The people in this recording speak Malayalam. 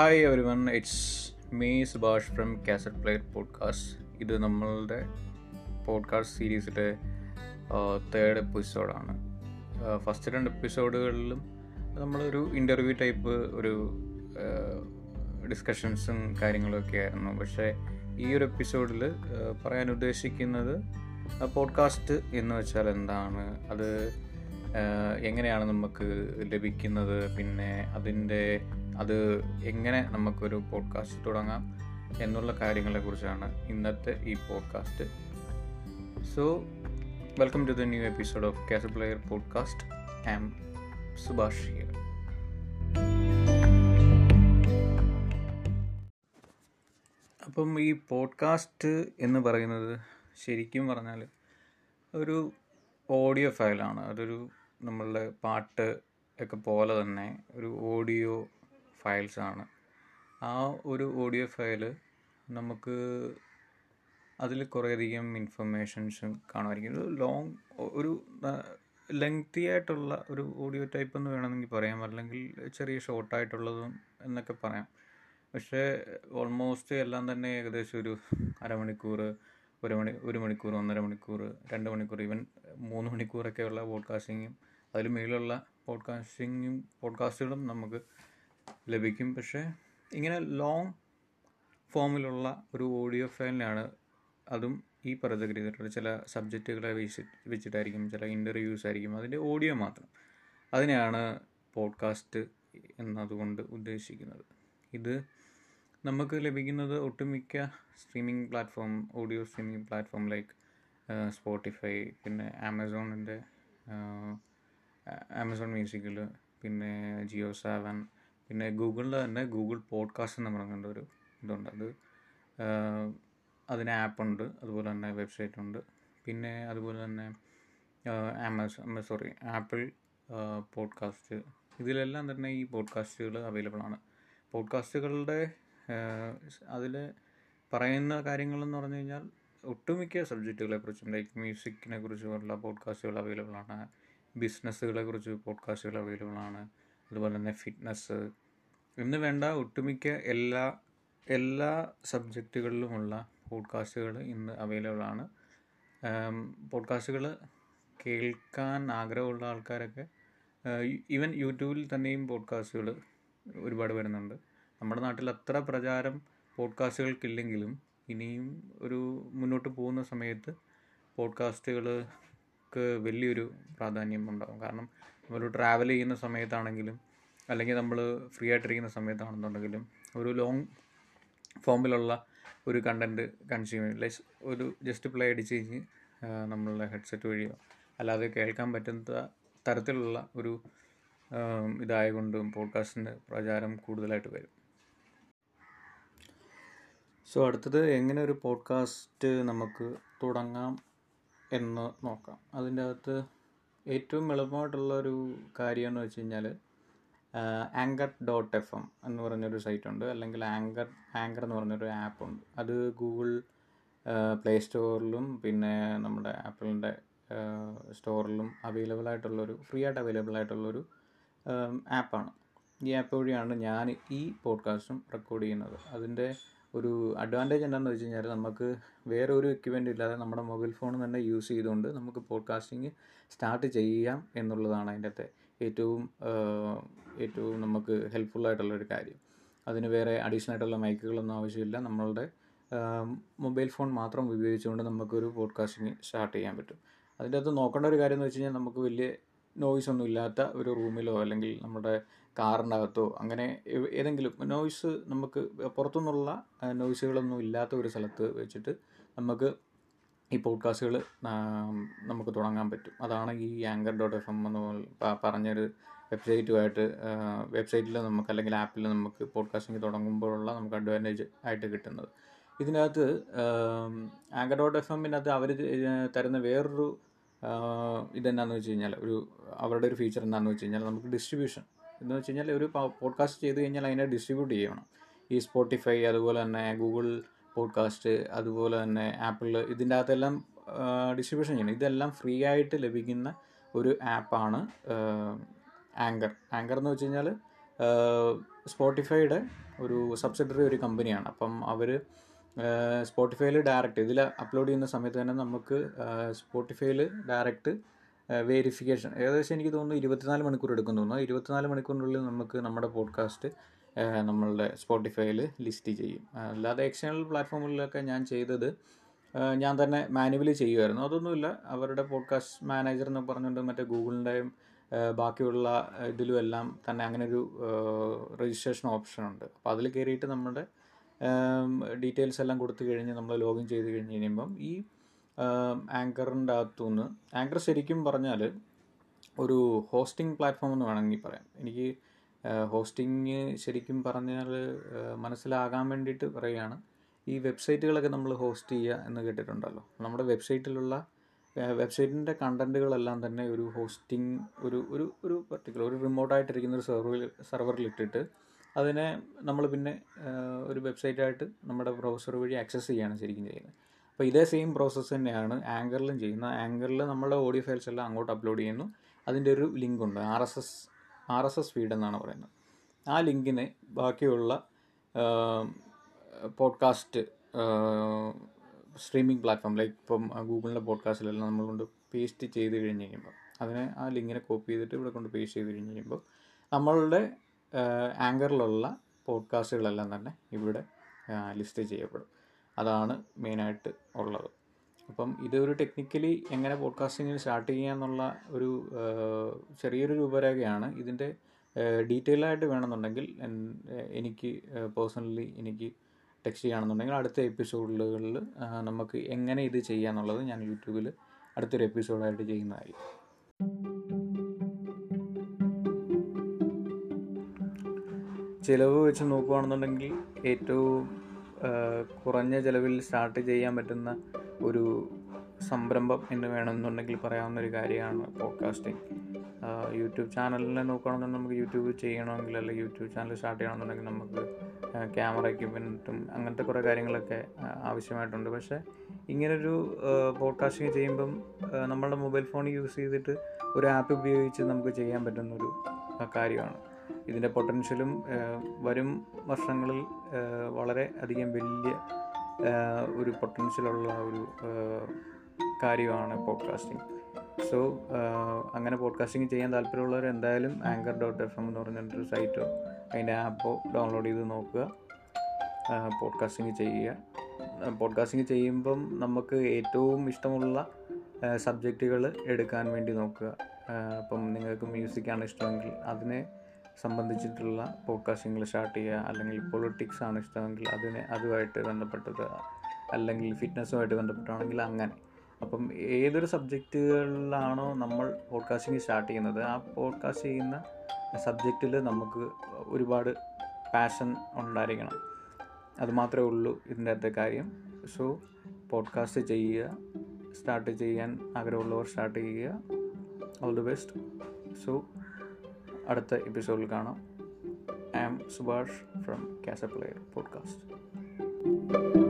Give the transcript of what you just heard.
Hi everyone it's me Subhash from cassette plate podcast ഇത് നമ്മളുടെ പോഡ്കാസ്റ്റ് സീരീസിലെ തേർഡ് എപ്പിസോഡാണ് ഫസ്റ്റ് രണ്ട് എപ്പിസോഡുകളിലും നമ്മളൊരു ഇന്റർവ്യൂ ടൈപ്പ് ഒരു ഡിസ്കഷൻസും കാര്യങ്ങളൊക്കെ ആയിരുന്നു. പക്ഷേ ഈ ഒരു എപ്പിസോഡിൽ പറയാൻ ഉദ്ദേശിക്കുന്നത് പോഡ്കാസ്റ്റ് എന്ന് വെച്ചാൽ എന്താണ്? അത് എങ്ങനെയാണ് നമുക്ക് ലഭിക്കുന്നത്? പിന്നെ അതിന്റെ അത് എങ്ങനെ നമുക്കൊരു പോഡ്കാസ്റ്റ് തുടങ്ങാം എന്നുള്ള കാര്യങ്ങളെക്കുറിച്ചാണ് ഇന്നത്തെ ഈ podcast so welcome to the new episode of cassette player podcast am Subhash അപ്പം ഈ പോഡ്കാസ്റ്റ് എന്ന് പറയുന്നത് ശരിക്കും പറഞ്ഞാൽ ഒരു ഓഡിയോ ഫയലാണ് അതൊരു നമ്മളുടെ പാട്ട് ഒക്കെ പോലെ തന്നെ ഒരു ഓഡിയോ ഫയൽസാണ്. ആ ഒരു ഓഡിയോ ഫയൽ നമുക്ക് അതിൽ കുറേയധികം ഇൻഫർമേഷൻസും കാണുമായിരിക്കും. ഒരു ലോങ് ഒരു ലെങ്തി ആയിട്ടുള്ള ഒരു ഓഡിയോ ടൈപ്പ് എന്ന് വേണമെങ്കിൽ പറയാം. അല്ലെങ്കിൽ ചെറിയ ഷോർട്ടായിട്ടുള്ളതും എന്നൊക്കെ പറയാം. പക്ഷേ ഓൾമോസ്റ്റ് എല്ലാം തന്നെ ഏകദേശം ഒരു അരമണിക്കൂർ ഒരു മണി ഒരു മണിക്കൂർ ഒന്നര മണിക്കൂർ രണ്ട് മണിക്കൂർ ഈവൻ മൂന്ന് മണിക്കൂറൊക്കെയുള്ള പോഡ്കാസ്റ്റിങ്ങും അതിൽ മേലുള്ള പോഡ്കാസ്റ്റിങ്ങും പോഡ്കാസ്റ്റുകളും നമുക്ക് ലഭിക്കും. പക്ഷേ ഇങ്ങനെ ലോങ് ഫോമിലുള്ള ഒരു ഓഡിയോ ഫയലിനാണ് അതും ഈ രീതിയിലുള്ള ചില സബ്ജക്റ്റുകളെ വെച്ച് വെച്ചിട്ടായിരിക്കും ചില ഇന്റർവ്യൂസ് ആയിരിക്കും അതിന്റെ ഓഡിയോ മാത്രം. അതിനെയാണ് പോഡ്കാസ്റ്റ് എന്നതുകൊണ്ട് ഉദ്ദേശിക്കുന്നത്. ഇത് നമുക്ക് ലഭിക്കുന്നത് ഒട്ടുമിക്ക streaming platform audio streaming platform like Spotify പിന്നെ ആമസോണിന്റെ ആമസോൺ മ്യൂസിക്കിൽ പിന്നെ ജിയോ സെവൻ പിന്നെ ഗൂഗിളിൽ തന്നെ ഗൂഗിൾ പോഡ്കാസ്റ്റ് എന്ന് പറഞ്ഞ ഒരു ഇതുണ്ട്. അത് അതിന് ആപ്പുണ്ട് അതുപോലെ തന്നെ വെബ്സൈറ്റ് ഉണ്ട്. പിന്നെ അതുപോലെ തന്നെ ആമസോൺ സോറി ആപ്പിൾ പോഡ്കാസ്റ്റ് ഇതിലെല്ലാം തന്നെ ഈ പോഡ്കാസ്റ്റുകൾ അവൈലബിൾ ആണ്. പോഡ്കാസ്റ്റുകളുടെ അതിൽ പറയുന്ന കാര്യങ്ങളെന്ന് പറഞ്ഞു കഴിഞ്ഞാൽ ഒട്ടുമിക്ക സബ്ജക്റ്റുകളെ കുറിച്ചും ലൈക്ക് മ്യൂസിക്കിനെ കുറിച്ചുള്ള പോഡ്കാസ്റ്റുകൾ അവൈലബിൾ ആണ്. ബിസിനസ്സുകളെ കുറിച്ച് പോഡ്കാസ്റ്റുകൾ അവൈലബിൾ ആണ്. അതുപോലെ തന്നെ ഫിറ്റ്നസ് എന്ന് വേണ്ട ഒട്ടുമിക്ക എല്ലാ എല്ലാ സബ്ജക്റ്റുകളിലുമുള്ള പോഡ്കാസ്റ്റുകൾ ഇന്ന് അവൈലബിൾ ആണ്. പോഡ്കാസ്റ്റുകൾ കേൾക്കാൻ ആഗ്രഹമുള്ള ആൾക്കാരൊക്കെ ഈവൻ യൂട്യൂബിൽ തന്നെയും പോഡ്കാസ്റ്റുകൾ ഒരുപാട് വരുന്നുണ്ട്. നമ്മുടെ നാട്ടിൽ അത്ര പ്രചാരം പോഡ്കാസ്റ്റുകൾക്കില്ലെങ്കിലും ഇനിയും ഒരു മുന്നോട്ട് പോകുന്ന സമയത്ത് പോഡ്കാസ്റ്റുകൾക്ക് വലിയൊരു പ്രാധാന്യം ഉണ്ടാകും കാരണം നമ്മൾ ട്രാവൽ ചെയ്യുന്ന സമയത്താണെങ്കിലും അല്ലെങ്കിൽ നമ്മൾ ഫ്രീ ആയിട്ടിരിക്കുന്ന സമയത്താണെന്നുണ്ടെങ്കിലും ഒരു ലോങ് ഫോമിലുള്ള ഒരു കണ്ടന്റ് കൺസ്യൂം ചെയ്യും. ലൈസ് ഒരു ജസ്റ്റ് പ്ലേ അടിച്ച് കഴിഞ്ഞ് നമ്മളുടെ ഹെഡ്സെറ്റ് വഴിയോ അല്ലാതെ കേൾക്കാൻ പറ്റുന്ന തരത്തിലുള്ള ഒരു ഇതായതുകൊണ്ടും പോഡ്കാസ്റ്റിന്റെ പ്രചാരം കൂടുതലായിട്ട് വരും. സോ അടുത്തത് എങ്ങനെ ഒരു പോഡ്കാസ്റ്റ് നമുക്ക് തുടങ്ങാം എന്ന് നോക്കാം. അതിന്റെ അകത്ത് ഏറ്റവും എളുപ്പമായിട്ടുള്ള ഒരു കാര്യമെന്ന് വെച്ച് കഴിഞ്ഞാൽ ആങ്കർ ഡോട്ട് എഫ് എം എന്ന് പറഞ്ഞൊരു സൈറ്റ് ഉണ്ട്. അല്ലെങ്കിൽ ആങ്കർ ആങ്കർ എന്ന് പറഞ്ഞൊരു ആപ്പ് ഉണ്ട്. അത് ഗൂഗിൾ പ്ലേ സ്റ്റോറിലും പിന്നെ നമ്മുടെ ആപ്പിളിന്റെ സ്റ്റോറിലും അവൈലബിൾ ആയിട്ടുള്ളൊരു ഫ്രീ ആയിട്ട് അവൈലബിൾ ആയിട്ടുള്ളൊരു ആപ്പാണ് ഈ ആപ്പ് വഴിയാണ് ഞാൻ ഈ പോഡ്കാസ്റ്റും റെക്കോർഡ് ചെയ്യുന്നത്. അതിന്റെ ഒരു അഡ്വാന്റേജ് എന്താണെന്ന് വെച്ച് കഴിഞ്ഞാൽ നമുക്ക് വേറെ ഒരു എക്യുപ്മെന്റ് ഇല്ലാതെ നമ്മുടെ മൊബൈൽ ഫോൺ തന്നെ യൂസ് ചെയ്തുകൊണ്ട് നമുക്ക് പോഡ്കാസ്റ്റിംഗ് സ്റ്റാർട്ട് ചെയ്യാം എന്നുള്ളതാണ് അതിന്റെ അകത്തെ ഏറ്റവും ഏറ്റവും നമുക്ക് ഹെൽപ്ഫുൾ ആയിട്ടുള്ളൊരു കാര്യം. അതിന് വേറെ അഡീഷണൽ ആയിട്ടുള്ള മൈക്കുകളൊന്നും ആവശ്യമില്ല. നമ്മളുടെ മൊബൈൽ ഫോൺ മാത്രം ഉപയോഗിച്ചുകൊണ്ട് നമുക്കൊരു പോഡ്കാസ്റ്റിംഗ് സ്റ്റാർട്ട് ചെയ്യാൻ പറ്റും. അതിന്റെ അകത്ത് നോക്കേണ്ട ഒരു കാര്യം എന്ന് വെച്ച് കഴിഞ്ഞാൽ നമുക്ക് വലിയ നോയ്സ് ഒന്നും ഇല്ലാത്ത ഒരു റൂമിലോ അല്ലെങ്കിൽ നമ്മുടെ കാറിന്റെ അകത്തോ അങ്ങനെ ഏതെങ്കിലും നോയ്സ് നമുക്ക് പുറത്തുനിന്നുള്ള നോയ്സുകളൊന്നും ഇല്ലാത്ത ഒരു സ്ഥലത്ത് വെച്ചിട്ട് നമുക്ക് ഈ പോഡ്കാസ്റ്റുകൾ നമുക്ക് തുടങ്ങാൻ പറ്റും. അതാണ് ഈ ആങ്കർ ഡോട്ട് എഫ് എം എന്ന് പറഞ്ഞൊരു വെബ്സൈറ്റുമായിട്ട് വെബ്സൈറ്റിൽ നമുക്ക് അല്ലെങ്കിൽ ആപ്പിൽ നമുക്ക് പോഡ്കാസ്റ്റിംഗ് തുടങ്ങുമ്പോഴുള്ള നമുക്ക് അഡ്വാന്റേജ് ആയിട്ട് കിട്ടുന്നത്. ഇതിനകത്ത് ആങ്കർ ഡോട്ട് എഫ് എമ്മിനകത്ത് അവർ തരുന്ന വേറൊരു ഇതെന്നാന്ന് വെച്ച് കഴിഞ്ഞാൽ ഒരു അവരുടെ ഒരു ഫീച്ചർ എന്താണെന്ന് വെച്ച് കഴിഞ്ഞാൽ നമുക്ക് ഡിസ്ട്രിബ്യൂഷൻ എന്ന് വെച്ച് കഴിഞ്ഞാൽ ഒരു പോഡ്കാസ്റ്റ് ചെയ്ത് കഴിഞ്ഞാൽ അതിനെ ഡിസ്ട്രിബ്യൂട്ട് ചെയ്യണം. ഈ സ്പോട്ടിഫൈ അതുപോലെ തന്നെ ഗൂഗിൾ പോഡ്കാസ്റ്റ് അതുപോലെ തന്നെ ആപ്പിൾ ഇതിന്റെ അകത്തെല്ലാം ഡിസ്ട്രിബ്യൂഷൻ ചെയ്യണം. ഇതെല്ലാം ഫ്രീ ആയിട്ട് ലഭിക്കുന്ന ഒരു ആപ്പാണ് ആങ്കർ ആങ്കർ എന്ന് വെച്ച് കഴിഞ്ഞാൽ സ്പോട്ടിഫൈയുടെ ഒരു സബ്സിഡറി ഒരു കമ്പനിയാണ് അപ്പം അവർ സ്പോട്ടിഫൈയിൽ ഡയറക്റ്റ് ഇതിൽ അപ്ലോഡ് ചെയ്യുന്ന സമയത്ത് തന്നെ നമുക്ക് സ്പോട്ടിഫൈയിൽ ഡയറക്റ്റ് വേരിഫിക്കേഷൻ ഏകദേശം എനിക്ക് തോന്നുന്നു ഇരുപത്തിനാല് മണിക്കൂർ എടുക്കും തോന്നുന്നു. ഇരുപത്തിനാല് മണിക്കൂറിനുള്ളിൽ നമുക്ക് നമ്മുടെ പോഡ്കാസ്റ്റ് നമ്മളുടെ സ്പോട്ടിഫൈയിൽ ലിസ്റ്റ് ചെയ്യും. അല്ലാതെ എക്സ്റ്റേണൽ പ്ലാറ്റ്ഫോമുകളിലൊക്കെ ഞാൻ ചെയ്തത് ഞാൻ തന്നെ മാനുവലി ചെയ്യുമായിരുന്നു അതൊന്നുമില്ല. അവരുടെ പോഡ്കാസ്റ്റ് മാനേജർ എന്ന് പറഞ്ഞുകൊണ്ട് മറ്റേ ഗൂഗിളിന്റെയും ബാക്കിയുള്ള ഇതിലും എല്ലാം തന്നെ അങ്ങനെ ഒരു രജിസ്ട്രേഷൻ ഓപ്ഷൻ ഉണ്ട്. അപ്പോൾ അതിൽ കയറിയിട്ട് നമ്മുടെ ഡീറ്റെയിൽസ് എല്ലാം കൊടുത്തു കഴിഞ്ഞ് നമ്മൾ ലോഗിൻ ചെയ്ത് കഴിഞ്ഞ് കഴിയുമ്പം ഈ ആങ്കറിന്റെ അകത്തുനിന്ന്. ആങ്കർ ശരിക്കും പറഞ്ഞാൽ ഒരു ഹോസ്റ്റിംഗ് പ്ലാറ്റ്ഫോം എന്ന് വേണമെങ്കിൽ പറയാം. എനിക്ക് ഹോസ്റ്റിംഗ് ശരിക്കും പറഞ്ഞാൽ മനസ്സിലാകാൻ വേണ്ടിയിട്ട് പറയുകയാണ്. ഈ വെബ്സൈറ്റുകളൊക്കെ നമ്മൾ ഹോസ്റ്റ് ചെയ്യുക എന്ന് കേട്ടിട്ടുണ്ടല്ലോ. നമ്മുടെ വെബ്സൈറ്റിലുള്ള വെബ്സൈറ്റിന്റെ കണ്ടന്റുകളെല്ലാം തന്നെ ഒരു ഹോസ്റ്റിംഗ് ഒരു ഒരു ഒരു പർട്ടിക്കുലർ ഒരു റിമോട്ടായിട്ടിരിക്കുന്ന ഒരു സെർവറിൽ സെർവറിൽ ഇട്ടിട്ട് അതിനെ നമ്മൾ പിന്നെ ഒരു വെബ്സൈറ്റായിട്ട് നമ്മുടെ ബ്രൗസർ വഴി ആക്സസ് ചെയ്യുകയാണ് ശരിക്കും ചെയ്യുന്നത്. അപ്പോൾ ഇതേ സെയിം പ്രോസസ്സ് തന്നെയാണ് ആങ്കറിലും ചെയ്യുന്നത് ആങ്കറിൽ നമ്മുടെ ഓഡിയോ ഫയൽസ് എല്ലാം അങ്ങോട്ട് അപ്ലോഡ് ചെയ്യുന്നു. അതിന്റെ ഒരു ലിങ്ക് ഉണ്ട്. R S S R S S feed എന്നാണ് പറയുന്നത്. ആ ലിങ്കിനെ ബാക്കിയുള്ള പോഡ്കാസ്റ്റ് സ്ട്രീമിംഗ് പ്ലാറ്റ്ഫോം ലൈക്ക് ഇപ്പം ഗൂഗിളിന്റെ പോഡ്കാസ്റ്റിലെല്ലാം നമ്മൾ കൊണ്ട് പേസ്റ്റ് ചെയ്ത് കഴിഞ്ഞ് കഴിയുമ്പോൾ അതിനെ ആ ലിങ്കിനെ കോപ്പി ചെയ്തിട്ട് ഇവിടെ കൊണ്ട് പേസ്റ്റ് ചെയ്ത് കഴിഞ്ഞ് കഴിയുമ്പോൾ നമ്മളുടെ ആങ്കറിലുള്ള പോഡ്കാസ്റ്റുകളെല്ലാം തന്നെ ഇവിടെ ലിസ്റ്റ് ചെയ്യപ്പെടും. അതാണ് മെയിനായിട്ട് ഉള്ളത്. അപ്പം ഇതൊരു ടെക്നിക്കലി എങ്ങനെ പോഡ്കാസ്റ്റിങ്ങിന് സ്റ്റാർട്ട് ചെയ്യാമെന്നുള്ള ഒരു ചെറിയൊരു രൂപരേഖയാണ്. ഇതിന്റെ ഡീറ്റെയിൽ ആയിട്ട് വേണമെന്നുണ്ടെങ്കിൽ എനിക്ക് പേഴ്സണലി എനിക്ക് ടെക്സ്റ്റ് ചെയ്യുകയാണെന്നുണ്ടെങ്കിൽ അടുത്ത എപ്പിസോഡുകളിൽ നമുക്ക് എങ്ങനെ ഇത് ചെയ്യാന്നുള്ളത് ഞാൻ യൂട്യൂബിൽ അടുത്തൊരു എപ്പിസോഡായിട്ട് ചെയ്യുന്നതായിരിക്കും. ചിലവ് വെച്ച് നോക്കുകയാണെന്നുണ്ടെങ്കിൽ ഏറ്റവും കുറഞ്ഞ ചിലവിൽ സ്റ്റാർട്ട് ചെയ്യാൻ പറ്റുന്ന ഒരു സംരംഭം എന്ന് വേണമെന്നുണ്ടെങ്കിൽ പറയാവുന്ന ഒരു കാര്യമാണ് പോഡ്കാസ്റ്റിംഗ് യൂട്യൂബ് ചാനലിനെ നോക്കുകയാണെന്നുണ്ടെങ്കിൽ നമുക്ക് യൂട്യൂബ് ചെയ്യണമെങ്കിൽ അല്ലെങ്കിൽ യൂട്യൂബ് ചാനൽ സ്റ്റാർട്ട് ചെയ്യണമെന്നുണ്ടെങ്കിൽ നമുക്ക് ക്യാമറ എക്യുപ്മെന്റും അങ്ങനത്തെ കുറേ കാര്യങ്ങളൊക്കെ ആവശ്യമായിട്ടുണ്ട്. പക്ഷേ ഇങ്ങനൊരു പോഡ്കാസ്റ്റിംഗ് ചെയ്യുമ്പം നമ്മളുടെ മൊബൈൽ ഫോൺ യൂസ് ചെയ്തിട്ട് ഒരു ആപ്പ് ഉപയോഗിച്ച് നമുക്ക് ചെയ്യാൻ പറ്റുന്നൊരു കാര്യമാണ്. ഇതിന്റെ പൊട്ടൻഷ്യലും വരും വർഷങ്ങളിൽ വളരെ അധികം വലിയ ഒരു പൊട്ടൻഷ്യലുള്ള ഒരു കാര്യമാണ് പോഡ്കാസ്റ്റിംഗ്. സോ അങ്ങനെ പോഡ്കാസ്റ്റിംഗ് ചെയ്യാൻ താല്പര്യമുള്ളവർ എന്തായാലും ആങ്കർ ഡോട്ട് എഫ് എം എന്ന് പറഞ്ഞിട്ടൊരു സൈറ്റോ അതിന്റെ ആപ്പോ ഡൗൺലോഡ് ചെയ്ത് നോക്കുക. പോഡ്കാസ്റ്റിംഗ് ചെയ്യുക. പോഡ്കാസ്റ്റിംഗ് ചെയ്യുമ്പം നമുക്ക് ഏറ്റവും ഇഷ്ടമുള്ള സബ്ജക്റ്റുകൾ എടുക്കാൻ വേണ്ടി നോക്കുക. അപ്പം നിങ്ങൾക്ക് മ്യൂസിക്കാണ് ഇഷ്ടമെങ്കിൽ അതിനെ സംബന്ധിച്ചിട്ടുള്ള പോഡ്കാസ്റ്റിങ്ങൾ സ്റ്റാർട്ട് ചെയ്യുക. അല്ലെങ്കിൽ പൊളിറ്റിക്സ് ആണ് ഇഷ്ടമെങ്കിൽ അതിനെ അതുമായിട്ട് ബന്ധപ്പെട്ടത്. അല്ലെങ്കിൽ ഫിറ്റ്നസ്സുമായിട്ട് ബന്ധപ്പെട്ടാണെങ്കിൽ അങ്ങനെ. അപ്പം ഏതൊരു സബ്ജക്റ്റുകളിലാണോ നമ്മൾ പോഡ്കാസ്റ്റിംഗ് സ്റ്റാർട്ട് ചെയ്യുന്നത് ആ പോഡ്കാസ്റ്റ് ചെയ്യുന്ന സബ്ജക്റ്റിൽ നമുക്ക് ഒരുപാട് പാഷൻ ഉണ്ടായിരിക്കണം. അത് മാത്രമേ ഉള്ളൂ ഇതിന്റെ അകത്തെ കാര്യം. സോ പോഡ്കാസ്റ്റ് ചെയ്യുക സ്റ്റാർട്ട് ചെയ്യാൻ ആഗ്രഹമുള്ളവർ സ്റ്റാർട്ട് ചെയ്യുക. ഓൾ ദി ബെസ്റ്റ് സോ അടുത്ത എപ്പിസോഡിൽ കാണാം. I'm Subhash from cassette player podcast